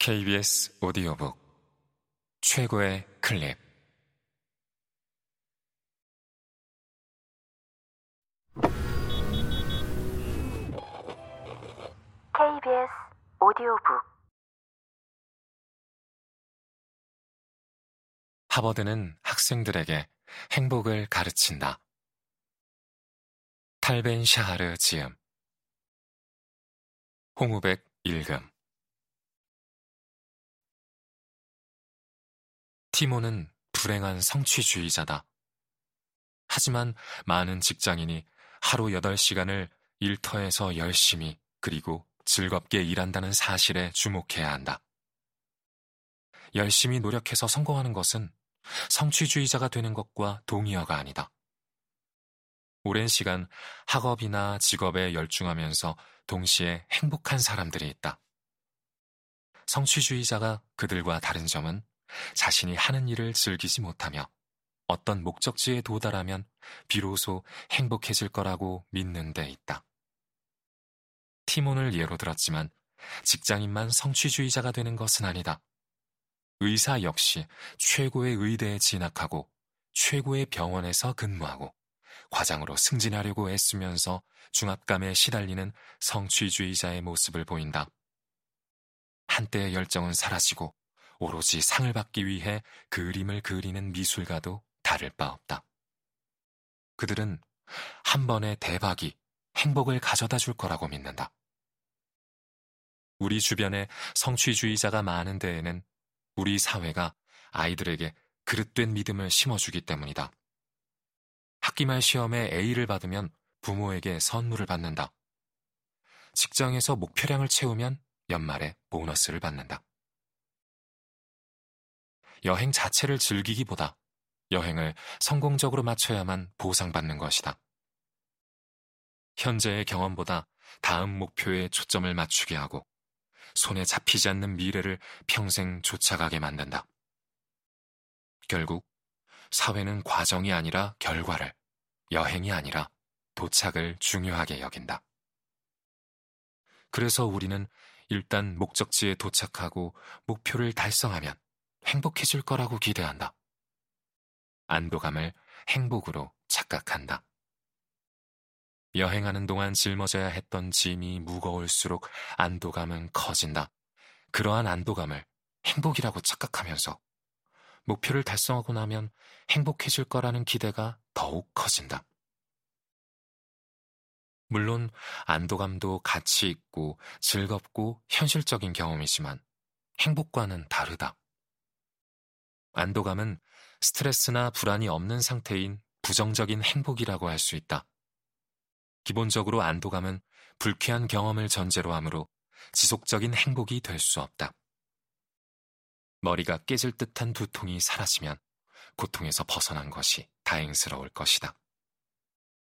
KBS 오디오북 최고의 클립. KBS 오디오북. 하버드는 학생들에게 행복을 가르친다. 탈벤 샤하르 지음. 홍우백 읽음 티모는 불행한 성취주의자다. 하지만 많은 직장인이 하루 8시간을 일터에서 열심히 그리고 즐겁게 일한다는 사실에 주목해야 한다. 열심히 노력해서 성공하는 것은 성취주의자가 되는 것과 동의어가 아니다. 오랜 시간 학업이나 직업에 열중하면서 동시에 행복한 사람들이 있다. 성취주의자가 그들과 다른 점은 자신이 하는 일을 즐기지 못하며 어떤 목적지에 도달하면 비로소 행복해질 거라고 믿는 데 있다. 티몬을 예로 들었지만 직장인만 성취주의자가 되는 것은 아니다. 의사 역시 최고의 의대에 진학하고 최고의 병원에서 근무하고 과장으로 승진하려고 애쓰면서 중압감에 시달리는 성취주의자의 모습을 보인다. 한때의 열정은 사라지고 오로지 상을 받기 위해 그림을 그리는 미술가도 다를 바 없다. 그들은 한 번의 대박이 행복을 가져다 줄 거라고 믿는다. 우리 주변에 성취주의자가 많은 데에는 우리 사회가 아이들에게 그릇된 믿음을 심어주기 때문이다. 학기말 시험에 A를 받으면 부모에게 선물을 받는다. 직장에서 목표량을 채우면 연말에 보너스를 받는다. 여행 자체를 즐기기보다 여행을 성공적으로 마쳐야만 보상받는 것이다. 현재의 경험보다 다음 목표에 초점을 맞추게 하고 손에 잡히지 않는 미래를 평생 쫓아가게 만든다. 결국 사회는 과정이 아니라 결과를, 여행이 아니라 도착을 중요하게 여긴다. 그래서 우리는 일단 목적지에 도착하고 목표를 달성하면 행복해질 거라고 기대한다. 안도감을 행복으로 착각한다. 여행하는 동안 짊어져야 했던 짐이 무거울수록 안도감은 커진다. 그러한 안도감을 행복이라고 착각하면서 목표를 달성하고 나면 행복해질 거라는 기대가 더욱 커진다. 물론 안도감도 가치 있고 즐겁고 현실적인 경험이지만 행복과는 다르다. 안도감은 스트레스나 불안이 없는 상태인 부정적인 행복이라고 할 수 있다. 기본적으로 안도감은 불쾌한 경험을 전제로 하므로 지속적인 행복이 될 수 없다. 머리가 깨질 듯한 두통이 사라지면 고통에서 벗어난 것이 다행스러울 것이다.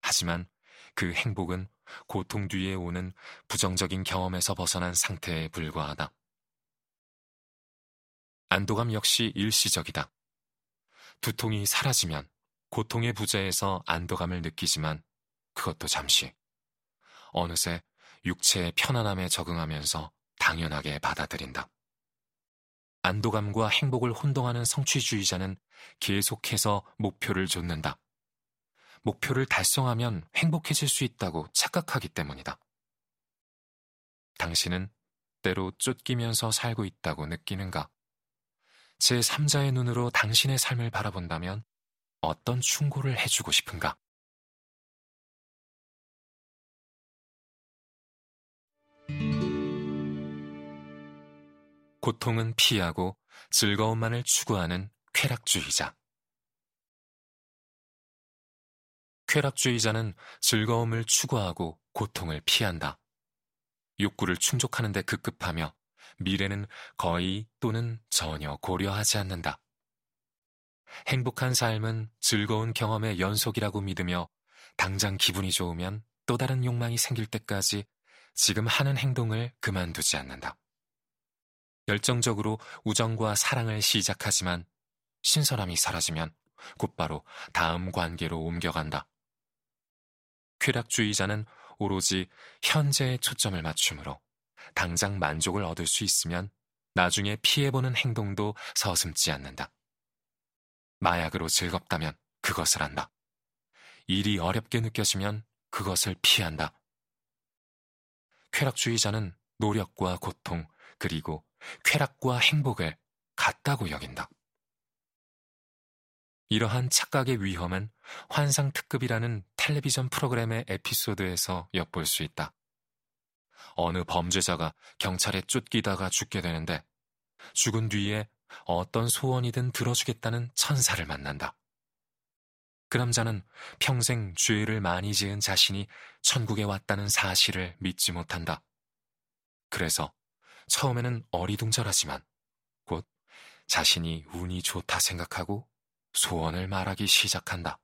하지만 그 행복은 고통 뒤에 오는 부정적인 경험에서 벗어난 상태에 불과하다. 안도감 역시 일시적이다. 두통이 사라지면 고통의 부재에서 안도감을 느끼지만 그것도 잠시. 어느새 육체의 편안함에 적응하면서 당연하게 받아들인다. 안도감과 행복을 혼동하는 성취주의자는 계속해서 목표를 좇는다. 목표를 달성하면 행복해질 수 있다고 착각하기 때문이다. 당신은 때로 쫓기면서 살고 있다고 느끼는가? 제 3자의 눈으로 당신의 삶을 바라본다면 어떤 충고를 해주고 싶은가? 고통은 피하고 즐거움만을 추구하는 쾌락주의자. 쾌락주의자는 즐거움을 추구하고 고통을 피한다. 욕구를 충족하는 데 급급하며 미래는 거의 또는 전혀 고려하지 않는다. 행복한 삶은 즐거운 경험의 연속이라고 믿으며 당장 기분이 좋으면 또 다른 욕망이 생길 때까지 지금 하는 행동을 그만두지 않는다. 열정적으로 우정과 사랑을 시작하지만 신선함이 사라지면 곧바로 다음 관계로 옮겨간다. 쾌락주의자는 오로지 현재에 초점을 맞추므로 당장 만족을 얻을 수 있으면 나중에 피해보는 행동도 서슴지 않는다. 마약으로 즐겁다면 그것을 한다. 일이 어렵게 느껴지면 그것을 피한다. 쾌락주의자는 노력과 고통, 그리고 쾌락과 행복을 같다고 여긴다. 이러한 착각의 위험은 환상특급이라는 텔레비전 프로그램의 에피소드에서 엿볼 수 있다. 어느 범죄자가 경찰에 쫓기다가 죽게 되는데 죽은 뒤에 어떤 소원이든 들어주겠다는 천사를 만난다. 그 남자는 평생 죄를 많이 지은 자신이 천국에 왔다는 사실을 믿지 못한다. 그래서 처음에는 어리둥절하지만 곧 자신이 운이 좋다 생각하고 소원을 말하기 시작한다.